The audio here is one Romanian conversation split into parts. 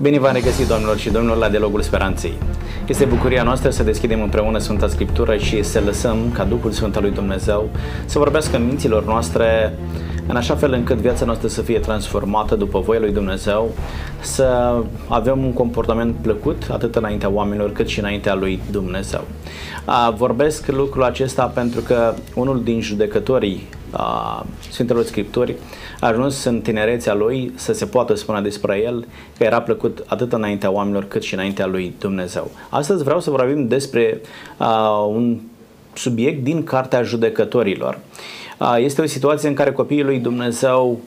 Bine v-am regăsit, domnilor și domnilor, la Dialogul Speranței. Este bucuria noastră să deschidem împreună Sfânta Scriptură și să lăsăm ca Duhul Sfânt al lui Dumnezeu să vorbească în minților noastre în așa fel încât viața noastră să fie transformată după voia lui Dumnezeu, să avem un comportament plăcut atât înaintea oamenilor cât și înaintea lui Dumnezeu. Vorbesc lucrul acesta pentru că unul din judecătorii Sfintelor Scripturi a ajuns în tinerețea lui să se poată spune despre el că era plăcut atât înaintea oamenilor cât și înaintea lui Dumnezeu. Astăzi vreau să vorbim despre uh, un subiect din Cartea Judecătorilor. Uh, este o situație în care copiii lui Dumnezeu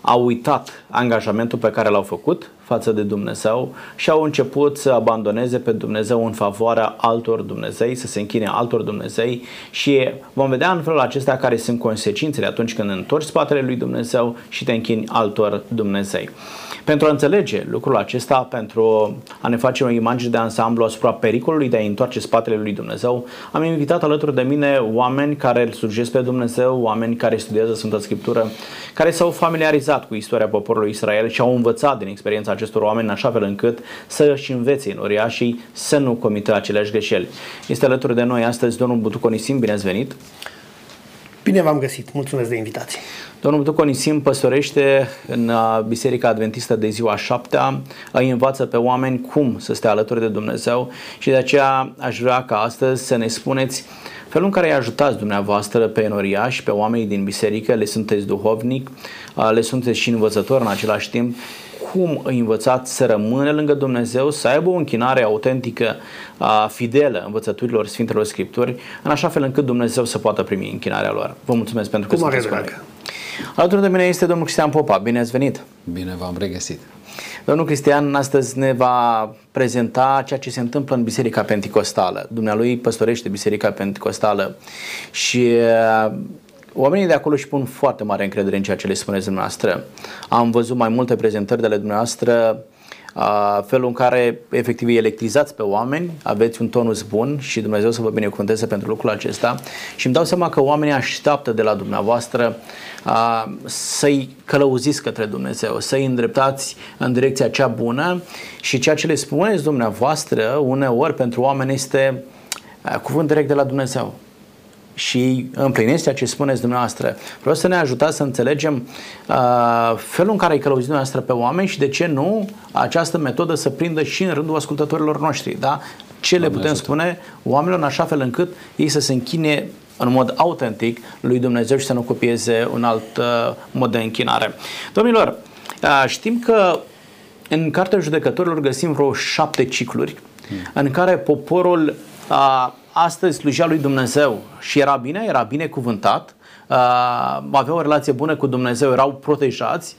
au uitat angajamentul pe care l-au făcut față de Dumnezeu și au început să abandoneze pe Dumnezeu în favoarea altor Dumnezei, să se închine altor Dumnezei și vom vedea în felul acesta care sunt consecințele atunci când întorci spatele lui Dumnezeu și te închini altor Dumnezei. Pentru a înțelege lucrul acesta, pentru a ne face o imagine de ansamblu asupra pericolului de a întoarce spatele lui Dumnezeu, am invitat alături de mine oameni care îl slujesc pe Dumnezeu, oameni care studiază Sfânta Scriptură, care s-au familiarizat cu istoria poporului Israel și au învățat din experiența acestor oameni în așa fel încât să își învețe în uriașii să nu comită aceleași greșeli. Este alături de noi astăzi domnul Butuconisim, bine ați venit! Bine v-am găsit, mulțumesc de invitație! Domnul Butuconisim păstorește în uh, Biserica Adventistă de ziua șaptea, îi învață pe oameni cum să stea alături de Dumnezeu și de aceea aș vrea ca astăzi să ne spuneți felul în care îi ajutați dumneavoastră pe Enoria și pe oamenii din biserică, le sunteți duhovnic, uh, le sunteți și învățător în același timp cum îi învățați să rămână lângă Dumnezeu, să aibă o închinare autentică, fidelă învățăturilor Sfintelor Scripturi, în așa fel încât Dumnezeu să poată primi închinarea lor. Vă mulțumesc pentru că sunteți cu noi. Alături de mine este domnul Cristian Popa. Bine ați venit! Bine v-am regăsit! Domnul Cristian astăzi ne va prezenta ceea ce se întâmplă în Biserica Pentecostală. Dumnealui păstorește Biserica Pentecostală și Oamenii de acolo își pun foarte mare încredere în ceea ce le spuneți dumneavoastră. Am văzut mai multe prezentări de ale dumneavoastră felul în care efectiv îi electrizați pe oameni, aveți un tonus bun și Dumnezeu să vă binecuvânteze pentru lucrul acesta. Și îmi dau seama că oamenii așteaptă de la dumneavoastră a, să-i călăuziți către Dumnezeu, să-i îndreptați în direcția cea bună. Și ceea ce le spuneți dumneavoastră uneori pentru oameni este a, cuvânt direct de la Dumnezeu și împlinesc ceea ce spuneți dumneavoastră. Vreau să ne ajutați să înțelegem uh, felul în care îi călăuziți dumneavoastră pe oameni și de ce nu această metodă să prindă și în rândul ascultătorilor noștri. Da? Ce le putem spune oamenilor în așa fel încât ei să se închine în mod autentic lui Dumnezeu și să nu copieze un alt uh, mod de închinare. Domnilor, uh, știm că în Cartea Judecătorilor găsim vreo șapte cicluri hmm. în care poporul uh, astăzi slujea lui Dumnezeu și era bine, era bine cuvântat, uh, avea o relație bună cu Dumnezeu, erau protejați,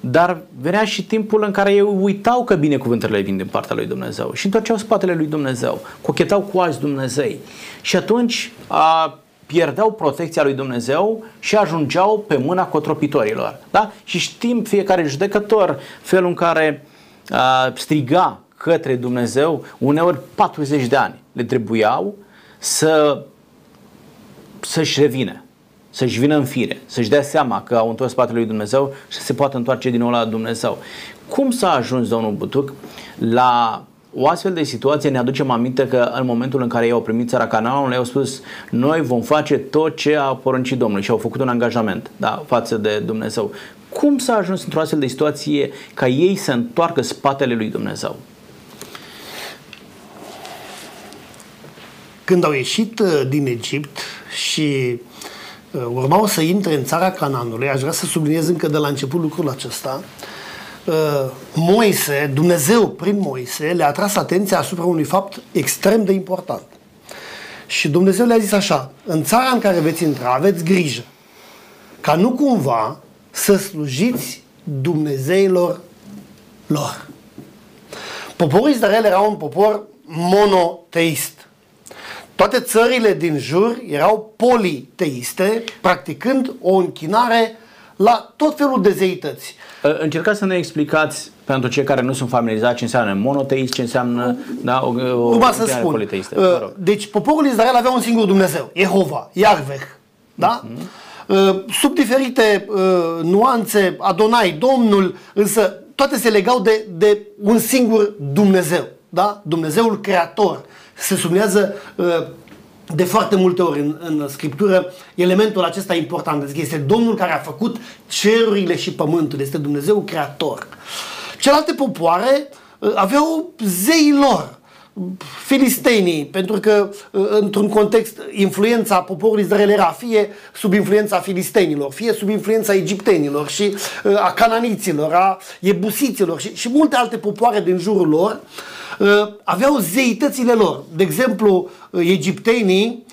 dar venea și timpul în care ei uitau că binecuvântările vin din partea lui Dumnezeu și întorceau spatele lui Dumnezeu, cochetau cu alți Dumnezei și atunci a, pierdeau protecția lui Dumnezeu și ajungeau pe mâna cotropitorilor. Da? Și știm fiecare judecător felul în care a, striga către Dumnezeu uneori 40 de ani le trebuiau să, să-și revină, să-și vină în fire, să-și dea seama că au întors spatele lui Dumnezeu și să se poată întoarce din nou la Dumnezeu. Cum s-a ajuns domnul Butuc la o astfel de situație ne aducem aminte că în momentul în care ei au primit țara Canaanului au spus noi vom face tot ce a poruncit Domnul și au făcut un angajament da, față de Dumnezeu. Cum s-a ajuns într-o astfel de situație ca ei să întoarcă spatele lui Dumnezeu? Când au ieșit uh, din Egipt și uh, urmau să intre în țara Cananului, aș vrea să subliniez încă de la început lucrul acesta, uh, Moise, Dumnezeu prin Moise, le-a tras atenția asupra unui fapt extrem de important. Și Dumnezeu le-a zis așa, în țara în care veți intra, aveți grijă ca nu cumva să slujiți Dumnezeilor lor. Poporul Israel era un popor monoteist. Toate țările din jur erau politeiste, practicând o închinare la tot felul de zeități. Încercați să ne explicați pentru cei care nu sunt familiarizați ce înseamnă monoteist, ce înseamnă da, o, o Urma să spun. Politeistă. Uh, deci poporul Israel avea un singur Dumnezeu, Jehova, Iarveh. Da? Uh-huh. Sub diferite uh, nuanțe, Adonai, Domnul, însă toate se legau de, de un singur Dumnezeu, da? Dumnezeul creator. Se sublinează uh, de foarte multe ori în, în Scriptură elementul acesta important. Deci este Domnul care a făcut cerurile și pământul, este Dumnezeu creator. Celelalte popoare uh, aveau zeii lor, filistenii, pentru că uh, într-un context influența poporului Israel era fie sub influența filistenilor, fie sub influența egiptenilor și uh, a cananiților, a ebusiților și, și multe alte popoare din jurul lor aveau zeitățile lor. De exemplu, egiptenii,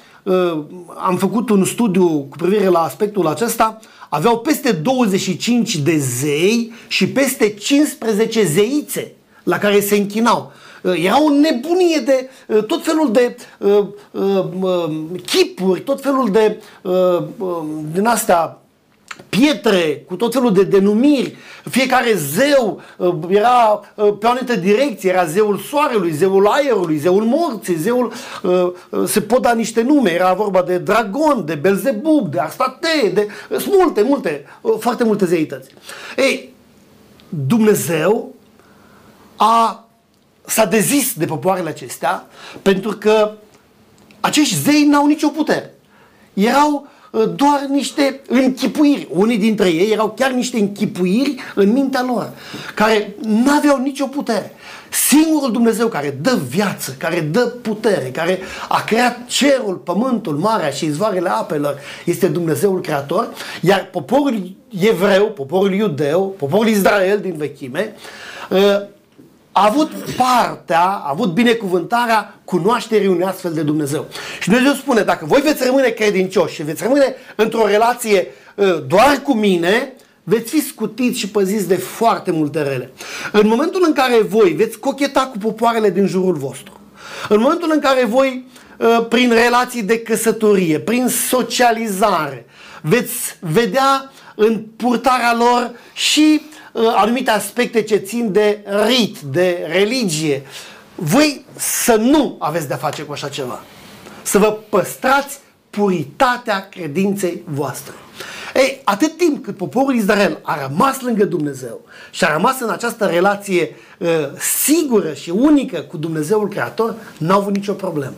am făcut un studiu cu privire la aspectul acesta, aveau peste 25 de zei și peste 15 zeițe la care se închinau. Uh, era o nebunie de uh, tot felul de uh, uh, chipuri, tot felul de uh, din astea pietre, cu tot felul de denumiri. Fiecare zeu era pe o anumită direcție. Era zeul soarelui, zeul aerului, zeul morții, zeul... Se pot da niște nume. Era vorba de dragon, de Belzebub, de Astate, de... Sunt multe, multe, foarte multe zeități. Ei, Dumnezeu a, s-a dezis de popoarele acestea pentru că acești zei n-au nicio putere. Erau uh, doar niște închipuiri. Unii dintre ei erau chiar niște închipuiri în mintea lor, care n-aveau nicio putere. Singurul Dumnezeu care dă viață, care dă putere, care a creat cerul, pământul, marea și izvoarele apelor, este Dumnezeul Creator, iar poporul evreu, poporul iudeu, poporul Israel din vechime, uh, a avut partea, a avut binecuvântarea cunoașterii unui astfel de Dumnezeu. Și Dumnezeu spune, dacă voi veți rămâne credincioși și veți rămâne într-o relație uh, doar cu mine, veți fi scutiți și păziți de foarte multe rele. În momentul în care voi veți cocheta cu popoarele din jurul vostru, în momentul în care voi, uh, prin relații de căsătorie, prin socializare, veți vedea în purtarea lor și Uh, anumite aspecte ce țin de rit, de religie. Voi să nu aveți de-a face cu așa ceva. Să vă păstrați puritatea credinței voastre. Ei, atât timp cât poporul Israel a rămas lângă Dumnezeu și a rămas în această relație uh, sigură și unică cu Dumnezeul Creator, n-au avut nicio problemă.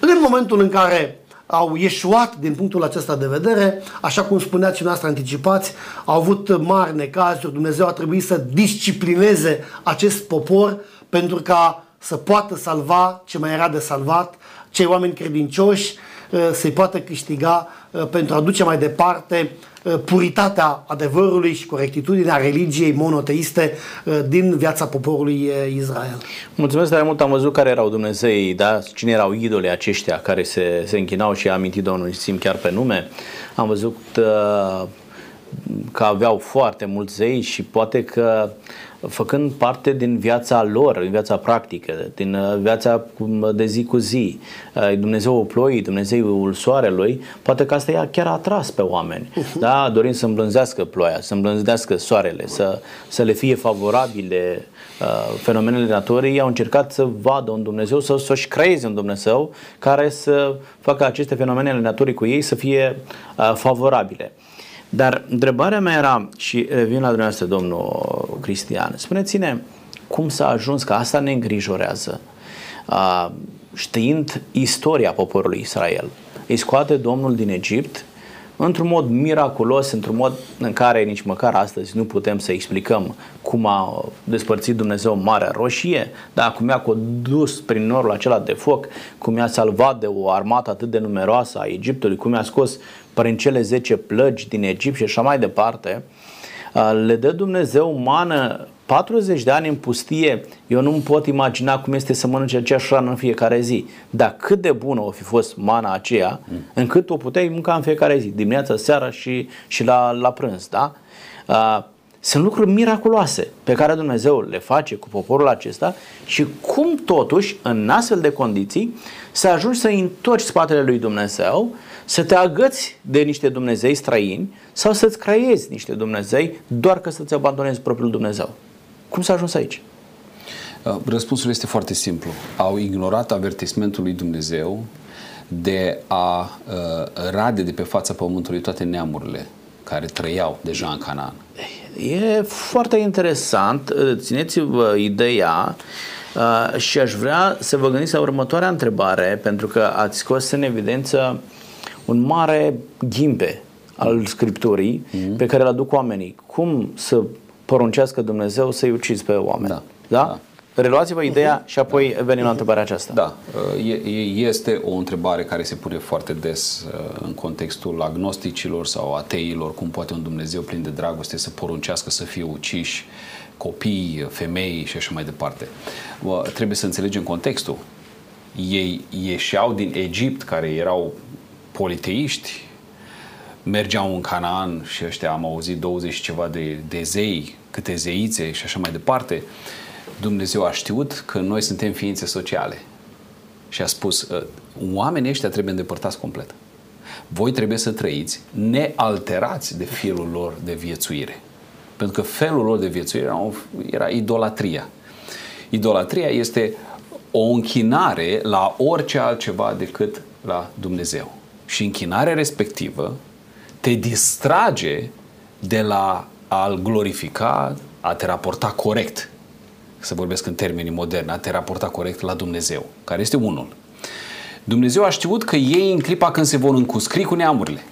În momentul în care au ieșuat din punctul acesta de vedere, așa cum spuneați și noastră anticipați, au avut mari necazuri, Dumnezeu a trebuit să disciplineze acest popor pentru ca să poată salva ce mai era de salvat, cei oameni credincioși uh, să-i poată câștiga uh, pentru a duce mai departe Uh, puritatea adevărului și corectitudinea religiei monoteiste uh, din viața poporului uh, Israel. Mulțumesc tare mult, am văzut care erau Dumnezei, da? cine erau idolii aceștia care se, se închinau și a amintit Domnul simt chiar pe nume. Am văzut uh, că aveau foarte mulți zei și poate că făcând parte din viața lor, din viața practică, din uh, viața de zi cu zi. Uh, Dumnezeul ploii, Dumnezeul soarelui, poate că asta i-a chiar atras pe oameni. Uh-huh. Da? Dorind să îmblânzească ploaia, să îmblânzească soarele, să, să le fie favorabile uh, fenomenele naturii, au încercat să vadă un Dumnezeu, să, să-și creeze un Dumnezeu care să facă aceste fenomene ale naturii cu ei să fie uh, favorabile. Dar întrebarea mea era, și revin la dumneavoastră, domnul Cristian, spuneți-ne cum s-a ajuns, că asta ne îngrijorează, uh, știind istoria poporului Israel. Îi scoate Domnul din Egipt într-un mod miraculos, într-un mod în care nici măcar astăzi nu putem să explicăm cum a despărțit Dumnezeu Marea Roșie, dar cum i-a condus prin norul acela de foc, cum i-a salvat de o armată atât de numeroasă a Egiptului, cum i-a scos prin cele 10 plăgi din Egipt și așa mai departe, le dă Dumnezeu mană 40 de ani în pustie, eu nu-mi pot imagina cum este să mănânce aceeași hrană în fiecare zi. Dar cât de bună o fi fost mana aceea, încât o puteai mânca în fiecare zi, dimineața, seara și, și la, la prânz. Da? Uh, sunt lucruri miraculoase pe care Dumnezeu le face cu poporul acesta și cum totuși, în astfel de condiții, să ajungi să întorci spatele lui Dumnezeu, să te agăți de niște Dumnezei străini sau să-ți creezi niște Dumnezei doar că să-ți abandonezi propriul Dumnezeu. Cum s-a ajuns aici? Uh, răspunsul este foarte simplu. Au ignorat avertismentul lui Dumnezeu de a uh, rade de pe fața pământului toate neamurile care trăiau deja în Canaan. E foarte interesant. Țineți-vă ideea uh, și aș vrea să vă gândiți la următoarea întrebare, pentru că ați scos în evidență un mare ghimpe al Scripturii mm-hmm. pe care îl aduc oamenii. Cum să poruncească Dumnezeu să-i ucizi pe oameni? Da. da? da. Reluați-vă ideea și apoi venim la întrebarea aceasta. Da, este o întrebare care se pune foarte des uh, în contextul agnosticilor sau ateilor, cum poate un Dumnezeu plin de dragoste să poruncească să fie uciși copii, femei și așa mai departe. Trebuie să înțelegem contextul. Ei ieșeau din Egipt, care erau politeiști, mergeau în Canaan și ăștia am auzit 20 ceva de, de zei, câte zeițe și așa mai departe. Dumnezeu a știut că noi suntem ființe sociale și a spus, ă, oamenii ăștia trebuie îndepărtați complet. Voi trebuie să trăiți nealterați de felul lor de viețuire. Pentru că felul lor de viețuire era, era idolatria. Idolatria este o închinare la orice altceva decât la Dumnezeu. Și închinarea respectivă te distrage de la a-L glorifica, a te raporta corect să vorbesc în termenii moderni, a te raporta corect la Dumnezeu, care este unul. Dumnezeu a știut că ei în clipa când se vor încuscri cu neamurile,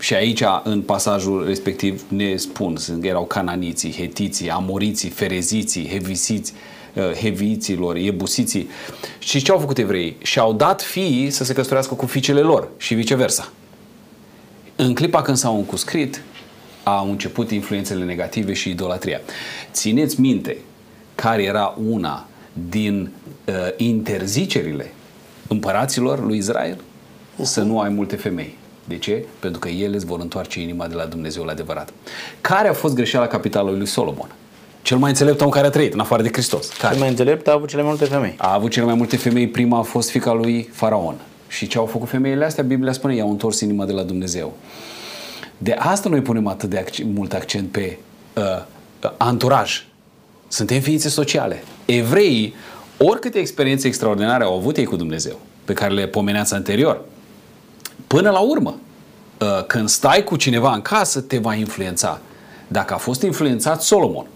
și aici, în pasajul respectiv, ne spun, erau cananiții, hetiții, amoriții, fereziții, hevisiți, uh, heviților, ebusiții. Și ce au făcut evrei? Și-au dat fiii să se căsătorească cu fiicele lor și viceversa. În clipa când s-au încuscrit, au început influențele negative și idolatria. Țineți minte care era una din uh, interzicerile împăraților lui Israel? Uh-huh. Să nu ai multe femei. De ce? Pentru că ele îți vor întoarce inima de la Dumnezeu la adevărat. Care a fost greșeala capitalului lui Solomon? Cel mai înțelept om care a trăit, în afară de Hristos. Care? Cel mai înțelept a avut cele mai multe femei. A avut cele mai multe femei. Prima a fost fica lui Faraon. Și ce au făcut femeile astea? Biblia spune, i-au întors inima de la Dumnezeu. De asta noi punem atât de ac- mult accent pe uh, uh, anturaj, suntem ființe sociale. Evreii, oricâte experiențe extraordinare au avut ei cu Dumnezeu, pe care le pomeneați anterior, până la urmă, uh, când stai cu cineva în casă, te va influența. Dacă a fost influențat Solomon,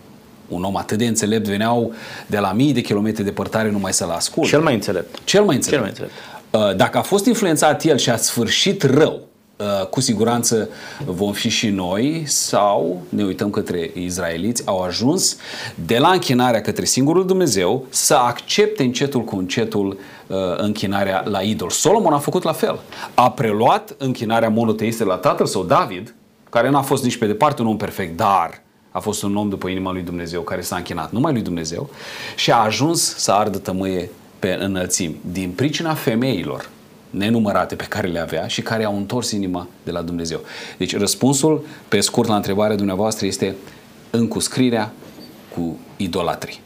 un om atât de înțelept, veneau de la mii de kilometri departare numai să-l asculte. Cel mai înțelept. Cel mai înțelept. Cel mai înțelept. Uh, dacă a fost influențat el și a sfârșit rău, Uh, cu siguranță vom fi și noi sau ne uităm către izraeliți, au ajuns de la închinarea către singurul Dumnezeu să accepte încetul cu încetul uh, închinarea la idol. Solomon a făcut la fel. A preluat închinarea monoteistă la tatăl său David, care n-a fost nici pe departe un om perfect, dar a fost un om după inima lui Dumnezeu care s-a închinat numai lui Dumnezeu și a ajuns să ardă tămâie pe înălțimi. Din pricina femeilor nenumărate pe care le avea și care au întors inima de la Dumnezeu. Deci răspunsul, pe scurt, la întrebarea dumneavoastră este încuscrirea cu idolatrii.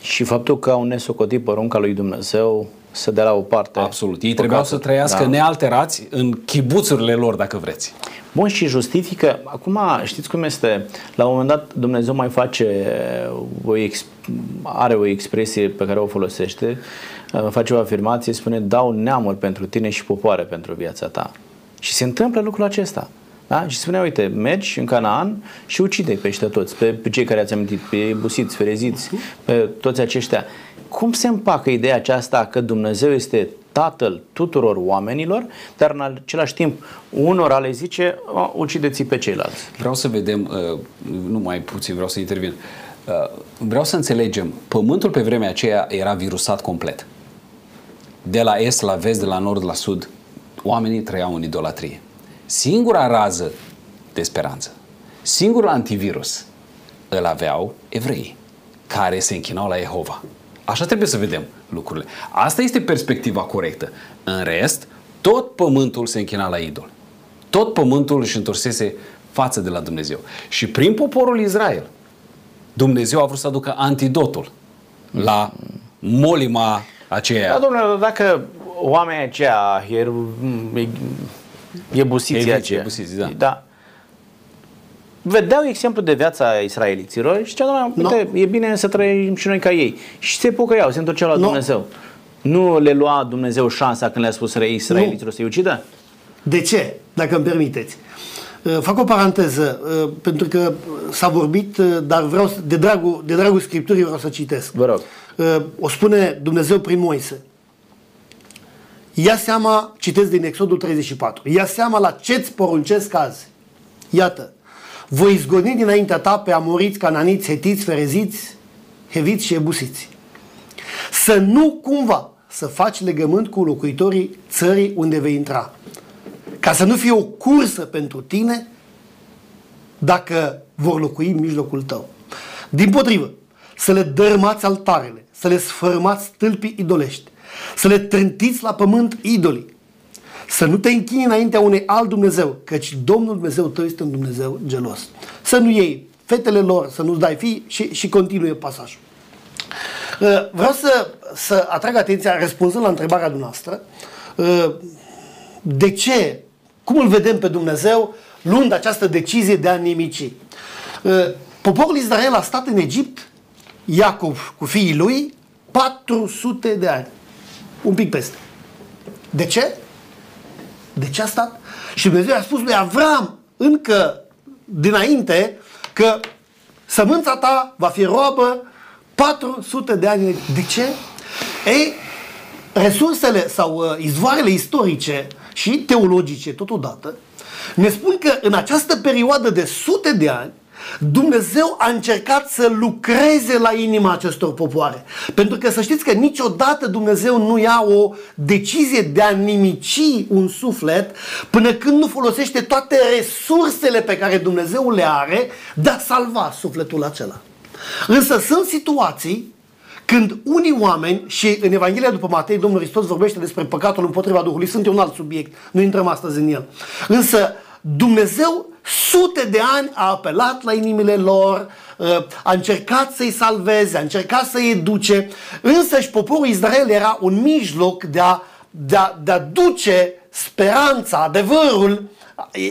Și faptul că au nesocotit porunca lui Dumnezeu să dea la o parte. Absolut. Ei trebuiau să trăiască da. nealterați în chibuțurile lor, dacă vreți. Bun, și justifică. Acum, știți cum este? La un moment dat, Dumnezeu mai face o are o expresie pe care o folosește face o afirmație, spune dau neamuri pentru tine și popoare pentru viața ta. Și se întâmplă lucrul acesta. Da? Și spune, uite, mergi în Canaan și ucide pe ăștia toți, pe, pe cei care ați amintit, pe busiți, fereziți, pe toți aceștia. Cum se împacă ideea aceasta că Dumnezeu este tatăl tuturor oamenilor, dar în același timp unora le zice, ucideți pe ceilalți. Vreau să vedem, uh, nu mai puțin, vreau să intervin, uh, vreau să înțelegem, pământul pe vremea aceea era virusat complet de la est la vest, de la nord la sud, oamenii trăiau în idolatrie. Singura rază de speranță, singurul antivirus îl aveau evrei care se închinau la Jehova. Așa trebuie să vedem lucrurile. Asta este perspectiva corectă. În rest, tot pământul se închina la idol. Tot pământul își întorsese față de la Dumnezeu. Și prin poporul Israel, Dumnezeu a vrut să aducă antidotul la molima aceea. Da, domnule, dacă oamenii aceia, e, e, e busiții aceea, busiții, da. da. Vedeau exemplu de viața israeliților și zicea, doamne, uite, no. e bine să trăim și noi ca ei. Și se pocăiau, se întorceau la no. Dumnezeu. Nu le lua Dumnezeu șansa când le-a spus rei israeliților să-i ucidă? De ce? Dacă îmi permiteți. Uh, fac o paranteză, uh, pentru că s-a vorbit, uh, dar vreau de dragul, de dragul Scripturii vreau să citesc. Vă rog. O spune Dumnezeu prin Moise. Ia seama, citesc din Exodul 34, ia seama la ce-ți poruncesc azi. Iată, voi izgoni dinaintea ta pe amoriți, cananiți, hetiți, fereziți, heviți și ebusiți. Să nu cumva să faci legământ cu locuitorii țării unde vei intra ca să nu fie o cursă pentru tine dacă vor locui în mijlocul tău. Din potrivă, să le dărâmați altarele, să le sfărâmați stâlpii idolești, să le trântiți la pământ idolii, să nu te închini înaintea unei alt Dumnezeu, căci Domnul Dumnezeu tău este un Dumnezeu gelos. Să nu iei fetele lor, să nu-ți dai fii și, și continue pasajul. Uh, vreau să, să atrag atenția, răspunzând la întrebarea dumneavoastră, uh, de ce cum îl vedem pe Dumnezeu luând această decizie de a nimici? Uh, poporul Israel a stat în Egipt, Iacov cu fiii lui, 400 de ani. Un pic peste. De ce? De ce a stat? Și Dumnezeu a spus lui Avram încă dinainte că sămânța ta va fi roabă 400 de ani. De ce? Ei, resursele sau uh, izvoarele istorice și teologice totodată, ne spun că în această perioadă de sute de ani, Dumnezeu a încercat să lucreze la inima acestor popoare. Pentru că să știți că niciodată Dumnezeu nu ia o decizie de a nimici un suflet până când nu folosește toate resursele pe care Dumnezeu le are de a salva sufletul acela. Însă sunt situații când unii oameni, și în Evanghelia după Matei, Domnul Hristos vorbește despre păcatul împotriva Duhului, sunt un alt subiect, nu intrăm astăzi în el. Însă Dumnezeu sute de ani a apelat la inimile lor, uh, a încercat să-i salveze, a încercat să-i educe, însă și poporul Israel era un mijloc de a, de a, de a duce speranța, adevărul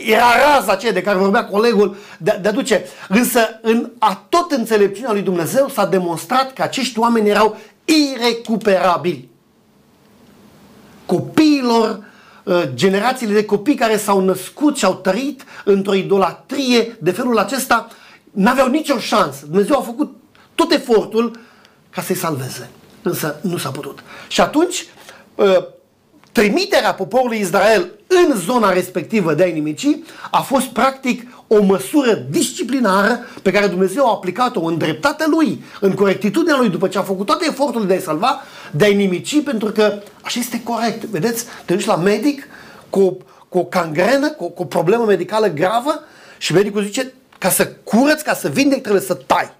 era raza aceea de care vorbea colegul de, de a duce. Însă în a tot înțelepciunea lui Dumnezeu s-a demonstrat că acești oameni erau irecuperabili. Copiilor, uh, generațiile de copii care s-au născut și au trăit într-o idolatrie de felul acesta, n-aveau nicio șansă. Dumnezeu a făcut tot efortul ca să-i salveze. Însă nu s-a putut. Și atunci uh, trimiterea poporului Israel în zona respectivă de a nimici a fost practic o măsură disciplinară pe care Dumnezeu a aplicat-o în dreptatea lui, în corectitudinea lui, după ce a făcut toate eforturile de a-i salva, de a-i nimici, pentru că așa este corect. Vedeți, te duci la medic cu, o, cu o cangrenă, cu, cu o problemă medicală gravă și medicul zice, ca să curăți, ca să vindec, trebuie să tai.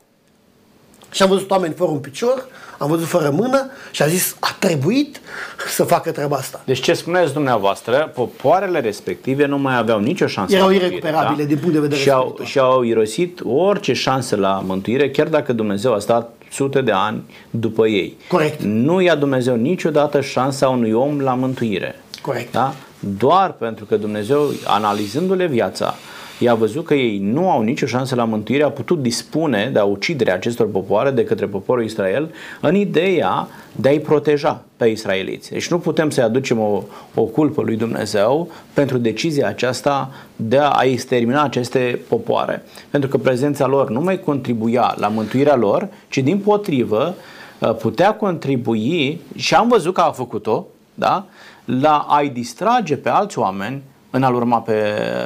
Și am văzut oameni fără un picior, am văzut fără mână și a zis, a trebuit să facă treaba asta. Deci ce spuneți dumneavoastră, popoarele respective nu mai aveau nicio șansă. Erau irecuperabile da? din punct de vedere și au, și au irosit orice șansă la mântuire, chiar dacă Dumnezeu a stat sute de ani după ei. Corect. Nu ia Dumnezeu niciodată șansa unui om la mântuire. Corect. Da? Doar pentru că Dumnezeu, analizându-le viața, i-a văzut că ei nu au nicio șansă la mântuire, a putut dispune de a uciderea acestor popoare de către poporul Israel în ideea de a-i proteja pe israeliți. Deci nu putem să-i aducem o, o culpă lui Dumnezeu pentru decizia aceasta de a extermina aceste popoare. Pentru că prezența lor nu mai contribuia la mântuirea lor, ci din potrivă putea contribui, și am văzut că a făcut-o, da? la a-i distrage pe alți oameni în a-L urma pe,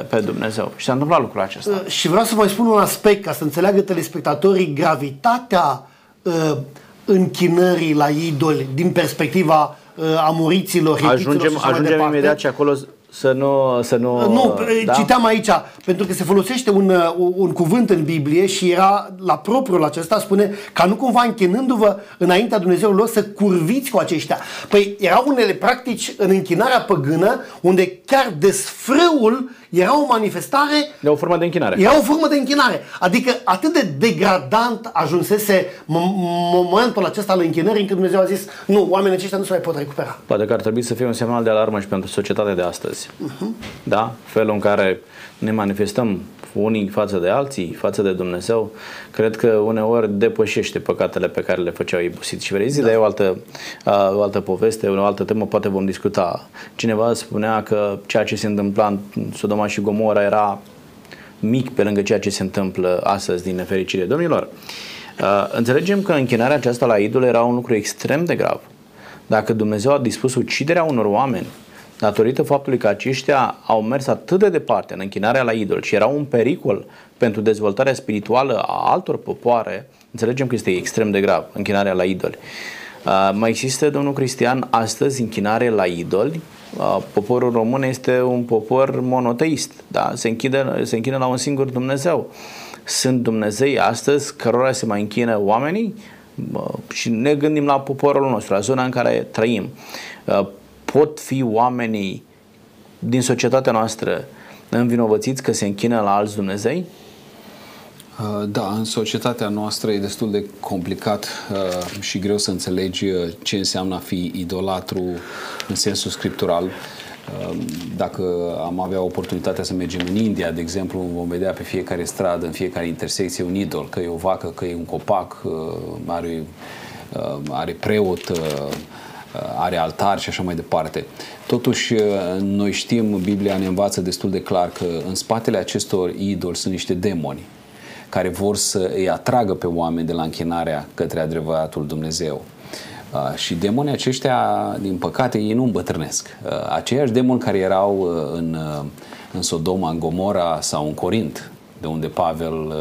pe Dumnezeu. Și s-a întâmplat lucrul acesta. Uh, și vreau să mai spun un aspect ca să înțeleagă telespectatorii gravitatea uh, închinării la idoli din perspectiva uh, amoriților, Ajungem, și ajungem imediat și acolo să nu... Să nu, nu da? citeam aici, pentru că se folosește un, uh, un cuvânt în Biblie și era la propriul acesta, spune ca nu cumva închinându-vă înaintea Dumnezeului lor să curviți cu aceștia. Păi erau unele practici în închinarea păgână unde chiar desfrâul era o manifestare... De o formă de închinare. Era o formă de închinare. Adică atât de degradant ajunsese momentul acesta al închinării încât Dumnezeu a zis nu, oamenii aceștia nu se mai pot recupera. Poate că ar trebui să fie un semnal de alarmă și pentru societatea de astăzi. Uh-huh. Da? Felul în care ne manifestăm unii față de alții, față de Dumnezeu, cred că uneori depășește păcatele pe care le făceau ibusiți și verizi, da. dar e o altă, o altă poveste, o altă temă, poate vom discuta. Cineva spunea că ceea ce se întâmpla în Sodoma și Gomora era mic pe lângă ceea ce se întâmplă astăzi din nefericire. Domnilor, uh, înțelegem că închinarea aceasta la idol era un lucru extrem de grav. Dacă Dumnezeu a dispus uciderea unor oameni datorită faptului că aceștia au mers atât de departe în închinarea la idol și era un pericol pentru dezvoltarea spirituală a altor popoare, înțelegem că este extrem de grav închinarea la idoli. Uh, mai există, domnul Cristian, astăzi închinare la idoli? Uh, poporul român este un popor monoteist, da? se, închide, se închină la un singur Dumnezeu. Sunt Dumnezei astăzi cărora se mai închină oamenii? Uh, și ne gândim la poporul nostru, la zona în care trăim. Uh, pot fi oamenii din societatea noastră învinovățiți că se închină la alți Dumnezei? Uh, da, în societatea noastră e destul de complicat uh, și greu să înțelegi uh, ce înseamnă a fi idolatru în sensul scriptural. Dacă am avea oportunitatea să mergem în India, de exemplu, vom vedea pe fiecare stradă, în fiecare intersecție un idol, că e o vacă, că e un copac, are, are preot, are altar și așa mai departe. Totuși, noi știm, Biblia ne învață destul de clar că în spatele acestor idoli sunt niște demoni care vor să îi atragă pe oameni de la închinarea către adevăratul Dumnezeu. Uh, și demonii aceștia, din păcate, ei nu îmbătrânesc. Uh, aceiași demoni care erau uh, în, în Sodoma, în Gomora sau în Corint, de unde Pavel,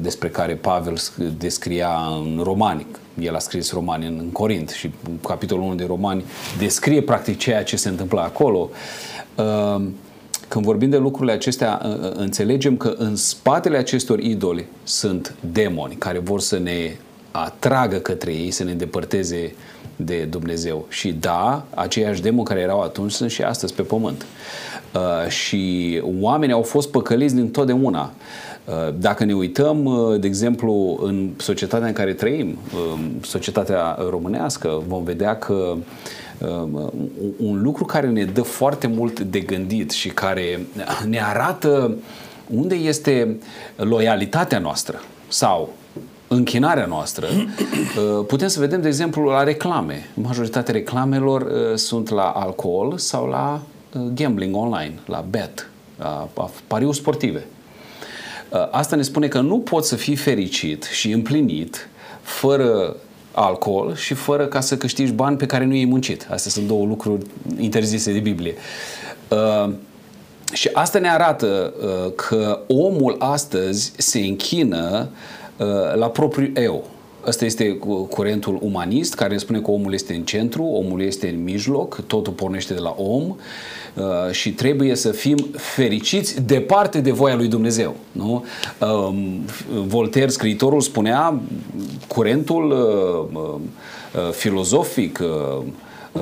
despre care Pavel descria în Romani, el a scris Romani în, în Corint și capitolul 1 de Romani descrie practic ceea ce se întâmplă acolo. Când vorbim de lucrurile acestea, înțelegem că în spatele acestor idoli sunt demoni care vor să ne atragă către ei, să ne îndepărteze de Dumnezeu. Și da, aceiași demoni care erau atunci sunt și astăzi pe pământ. Uh, și oamenii au fost păcăliți din totdeauna. Uh, dacă ne uităm, uh, de exemplu, în societatea în care trăim, societatea românească, vom vedea că uh, Um, un lucru care ne dă foarte mult de gândit și care ne arată unde este loialitatea noastră sau închinarea noastră, uh, putem să vedem, de exemplu, la reclame. Majoritatea reclamelor uh, sunt la alcool sau la uh, gambling online, la bet, la pariuri sportive. Asta ne spune că nu poți să fii fericit și împlinit fără alcool și fără ca să câștigi bani pe care nu i-ai muncit. Astea sunt două lucruri interzise de Biblie. Uh, și asta ne arată uh, că omul astăzi se închină uh, la propriul eu. Ăsta este curentul umanist care ne spune că omul este în centru, omul este în mijloc, totul pornește de la om uh, și trebuie să fim fericiți departe de voia lui Dumnezeu. Nu? Um, Voltaire, scriitorul, spunea curentul uh, uh, filozofic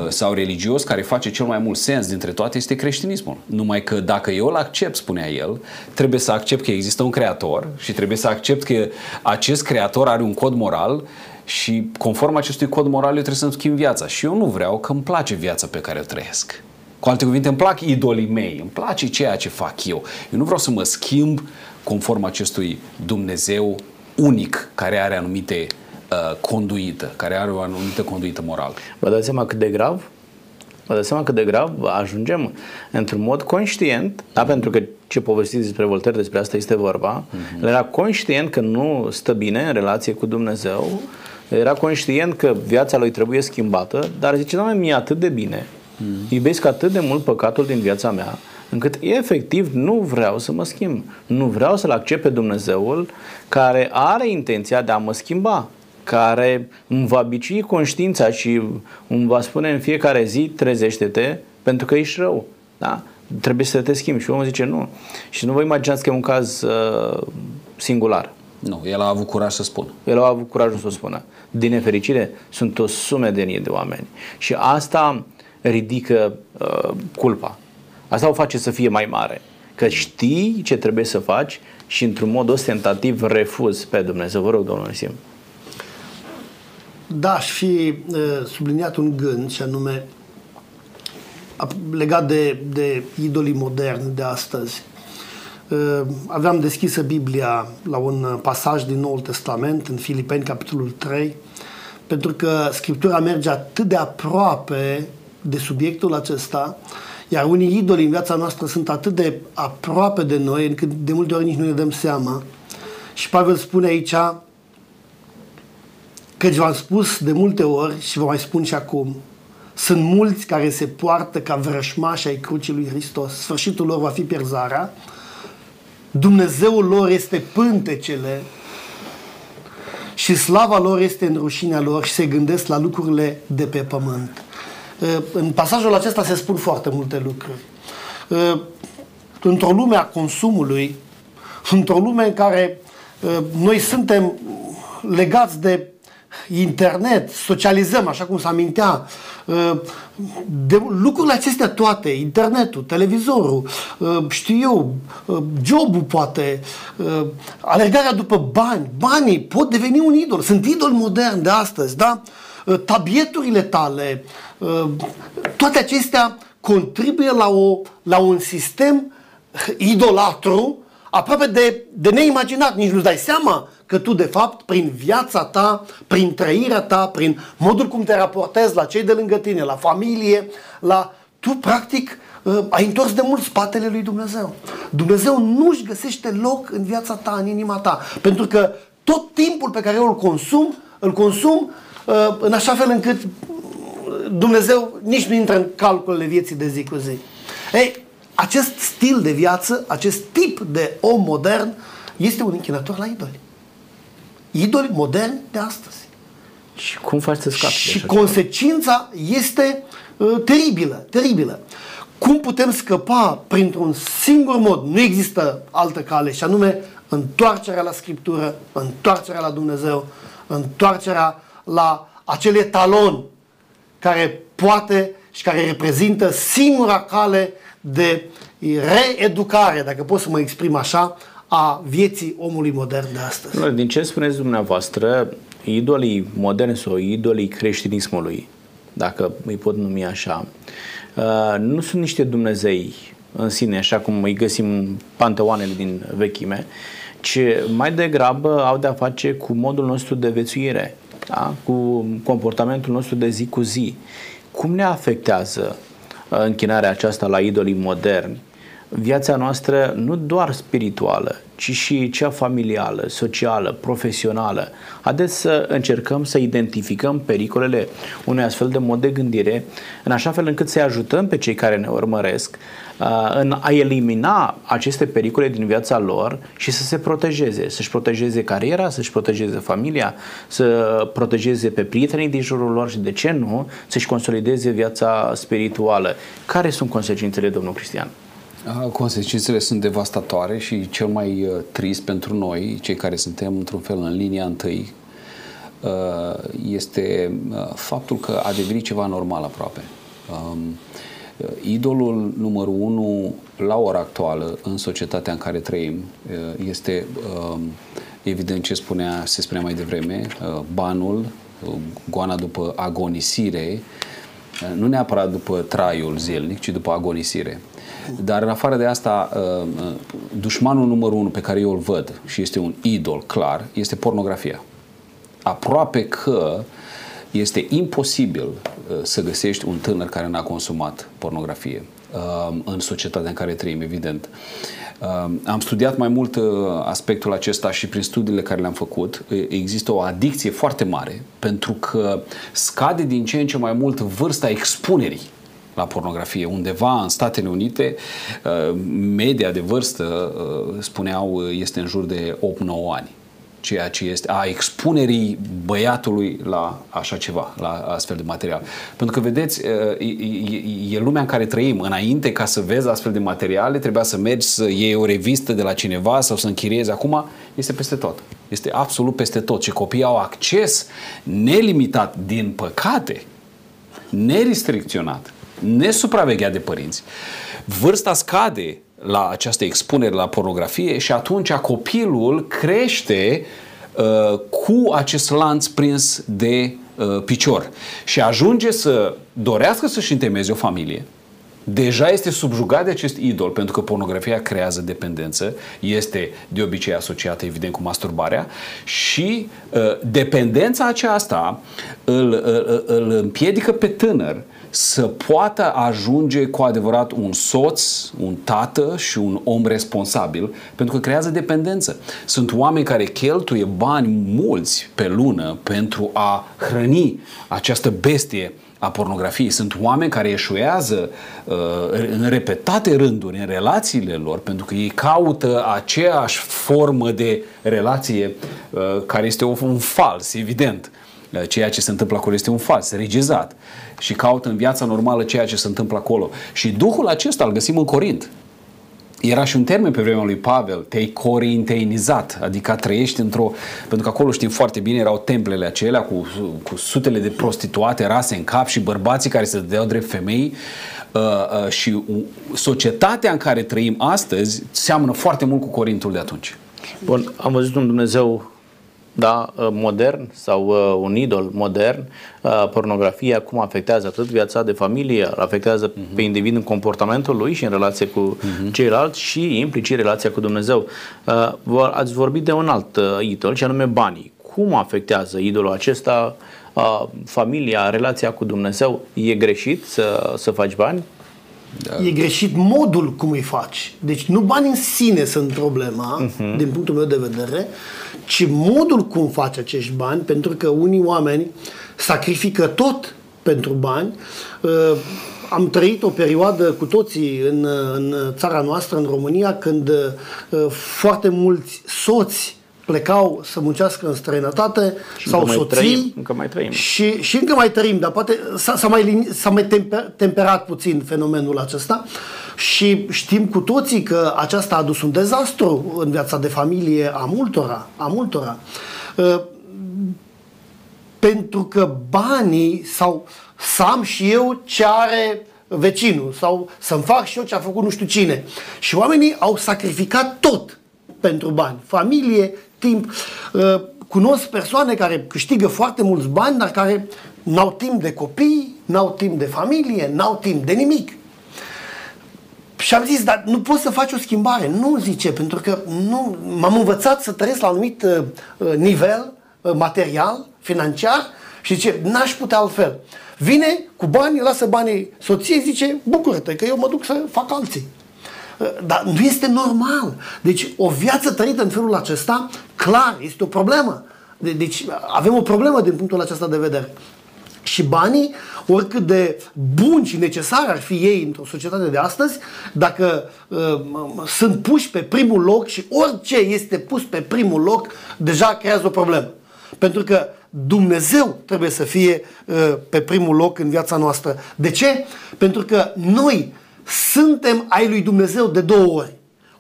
sau religios care face cel mai mult sens dintre toate este creștinismul. Numai că dacă eu îl accept, spunea el, trebuie să accept că există un creator și trebuie să accept că acest creator are un cod moral și conform acestui cod moral eu trebuie să-mi schimb viața. Și eu nu vreau că îmi place viața pe care o trăiesc. Cu alte cuvinte, îmi plac idolii mei, îmi place ceea ce fac eu. Eu nu vreau să mă schimb conform acestui Dumnezeu unic care are anumite uh, conduită, care are o anumită conduită morală. Vă dați seama cât de grav? Vă dați seama cât de grav ajungem într-un mod conștient, da, pentru că ce povestiți despre Voltaire, despre asta este vorba, mm-hmm. el era conștient că nu stă bine în relație cu Dumnezeu, era conștient că viața lui trebuie schimbată, dar zice, doamne, mi-e atât de bine, mm-hmm. iubesc atât de mult păcatul din viața mea, încât efectiv nu vreau să mă schimb. Nu vreau să-L accept pe Dumnezeul care are intenția de a mă schimba care îmi va bicui conștiința și îmi va spune în fiecare zi trezește-te pentru că ești rău. Da? Trebuie să te schimbi. Și omul zice nu. Și nu vă imaginați că e un caz uh, singular. Nu, el a avut curaj să spună. El a avut curajul să spună. Din nefericire, sunt o sume de mii de oameni. Și asta ridică uh, culpa. Asta o face să fie mai mare. Că știi ce trebuie să faci și într-un mod ostentativ refuzi pe Dumnezeu. Vă rog, domnul Sim. Da, aș fi uh, subliniat un gând, și anume legat de, de idolii moderni de astăzi. Uh, aveam deschisă Biblia la un pasaj din Noul Testament, în Filipeni, capitolul 3, pentru că Scriptura merge atât de aproape de subiectul acesta, Iar unii idoli în viața noastră sunt atât de aproape de noi, încât de multe ori nici nu ne dăm seama. Și Pavel spune aici, că v-am spus de multe ori și vă mai spun și acum, sunt mulți care se poartă ca vrășmași ai crucii lui Hristos. Sfârșitul lor va fi pierzarea. Dumnezeul lor este pântecele și slava lor este în rușinea lor și se gândesc la lucrurile de pe pământ. În pasajul acesta se spun foarte multe lucruri. Într-o lume a consumului, într-o lume în care noi suntem legați de internet, socializăm, așa cum se amintea, de lucrurile acestea toate, internetul, televizorul, știu eu, jobul poate, alergarea după bani, banii pot deveni un idol, sunt idol modern de astăzi, da? Tabieturile tale, toate acestea contribuie la, o, la un sistem idolatru aproape de, de neimaginat, nici nu-ți dai seama că tu, de fapt, prin viața ta, prin trăirea ta, prin modul cum te raportezi la cei de lângă tine, la familie, la... Tu, practic, uh, ai întors de mult spatele lui Dumnezeu. Dumnezeu nu își găsește loc în viața ta, în inima ta, pentru că tot timpul pe care eu îl consum, îl consum uh, în așa fel încât Dumnezeu nici nu intră în calculele vieții de zi cu zi. Ei, acest stil de viață, acest tip de om modern este un închinător la idoli idoli moderni de astăzi. Și cum faci să scapi? Și consecința ceva? este uh, teribilă, teribilă. Cum putem scăpa printr-un singur mod? Nu există altă cale și anume întoarcerea la Scriptură, întoarcerea la Dumnezeu, întoarcerea la acel etalon care poate și care reprezintă singura cale de reeducare, dacă pot să mă exprim așa, a vieții omului modern de astăzi. Din ce spuneți dumneavoastră, idolii moderni sau idolii creștinismului, dacă îi pot numi așa, uh, nu sunt niște Dumnezei în sine, așa cum îi găsim în panteoanele din vechime, ci mai degrabă au de-a face cu modul nostru de vețuire, da? cu comportamentul nostru de zi cu zi. Cum ne afectează uh, închinarea aceasta la idolii moderni viața noastră nu doar spirituală, ci și cea familială, socială, profesională. Haideți să încercăm să identificăm pericolele unui astfel de mod de gândire, în așa fel încât să-i ajutăm pe cei care ne urmăresc uh, în a elimina aceste pericole din viața lor și să se protejeze, să-și protejeze cariera, să-și protejeze familia, să protejeze pe prietenii din jurul lor și, de ce nu, să-și consolideze viața spirituală. Care sunt consecințele, domnul Cristian? Consecințele sunt devastatoare și cel mai uh, trist pentru noi, cei care suntem într-un fel în linia întâi, uh, este uh, faptul că a devenit ceva normal aproape. Um, idolul numărul unu la ora actuală în societatea în care trăim este um, evident ce spunea, se spunea mai devreme, banul, goana după agonisire, nu neapărat după traiul zilnic, ci după agonisire. Dar în afară de asta, uh, uh, dușmanul numărul unu pe care eu îl văd și este un idol clar, este pornografia. Aproape că este imposibil uh, să găsești un tânăr care n-a consumat pornografie în societatea în care trăim, evident. Am studiat mai mult aspectul acesta și prin studiile care le-am făcut. Există o adicție foarte mare pentru că scade din ce în ce mai mult vârsta expunerii la pornografie. Undeva în Statele Unite, uh, media de vârstă, uh, spuneau, este în jur de 8-9 ani ceea ce este a expunerii băiatului la așa ceva, la astfel de material. Pentru că, vedeți, uh, e, e, e lumea în care trăim. Înainte, ca să vezi astfel de materiale, trebuia să mergi să iei o revistă de la cineva sau să închiriezi. Acum este peste tot. Este absolut peste tot. Și copiii au acces nelimitat, din păcate, nerestricționat nesupravegheat de părinți, vârsta scade la această expunere la pornografie și atunci copilul crește uh, cu acest lanț prins de uh, picior. Și ajunge să dorească să-și întemeze o familie, deja este subjugat de acest idol, pentru că pornografia creează dependență, este de obicei asociată evident cu masturbarea și uh, dependența aceasta îl, îl, îl împiedică pe tânăr să poată ajunge cu adevărat un soț, un tată și un om responsabil, pentru că creează dependență. Sunt oameni care cheltuie bani mulți pe lună pentru a hrăni această bestie a pornografiei. Sunt oameni care eșuează uh, în repetate rânduri în relațiile lor pentru că ei caută aceeași formă de relație uh, care este un fals, evident. Uh, ceea ce se întâmplă acolo este un fals, regizat. Și caută în viața normală ceea ce se întâmplă acolo. Și Duhul acesta îl găsim în Corint. Era și un termen pe vremea lui Pavel, te-ai corinteinizat, adică trăiești într-o... Pentru că acolo știm foarte bine, erau templele acelea cu, cu sutele de prostituate rase în cap și bărbații care se dădeau drept femei uh, uh, și societatea în care trăim astăzi seamănă foarte mult cu Corintul de atunci. Bun, am văzut un Dumnezeu da, uh, modern sau uh, un idol modern, uh, pornografia cum afectează atât viața de familie, afectează uh-huh. pe individ în comportamentul lui și în relație cu uh-huh. ceilalți și implicit relația cu Dumnezeu. Uh, ați vorbit de un alt uh, idol, și anume banii. Cum afectează idolul acesta uh, familia, relația cu Dumnezeu? E greșit să, să faci bani? Da. E greșit modul cum îi faci. Deci nu banii în sine sunt problema, uh-huh. din punctul meu de vedere, ci modul cum faci acești bani, pentru că unii oameni sacrifică tot pentru bani. Uh, am trăit o perioadă cu toții în, în țara noastră, în România, când uh, foarte mulți soți plecau să muncească în străinătate și sau încă soții mai trăim, încă mai trăim. Și, și încă mai trăim, dar poate s-a, s-a mai, s-a mai temper, temperat puțin fenomenul acesta și știm cu toții că aceasta a adus un dezastru în viața de familie a multora, a multora. Uh, pentru că banii sau să am și eu ce are vecinul sau să-mi fac și eu ce a făcut nu știu cine. Și oamenii au sacrificat tot pentru bani. Familie, timp. Uh, cunosc persoane care câștigă foarte mulți bani, dar care n-au timp de copii, n-au timp de familie, n-au timp de nimic. Și am zis, dar nu poți să faci o schimbare. Nu, zice, pentru că nu, m-am învățat să trăiesc la un anumit uh, uh nivel uh, material, financiar și zice, n-aș putea altfel. Vine cu bani, lasă banii soției, zice, bucură-te că eu mă duc să fac alții. Dar nu este normal. Deci o viață trăită în felul acesta, clar, este o problemă. Deci avem o problemă din punctul acesta de vedere. Și banii, oricât de buni și necesari ar fi ei într-o societate de astăzi, dacă uh, sunt puși pe primul loc și orice este pus pe primul loc, deja creează o problemă. Pentru că Dumnezeu trebuie să fie uh, pe primul loc în viața noastră. De ce? Pentru că noi suntem ai lui Dumnezeu de două ori.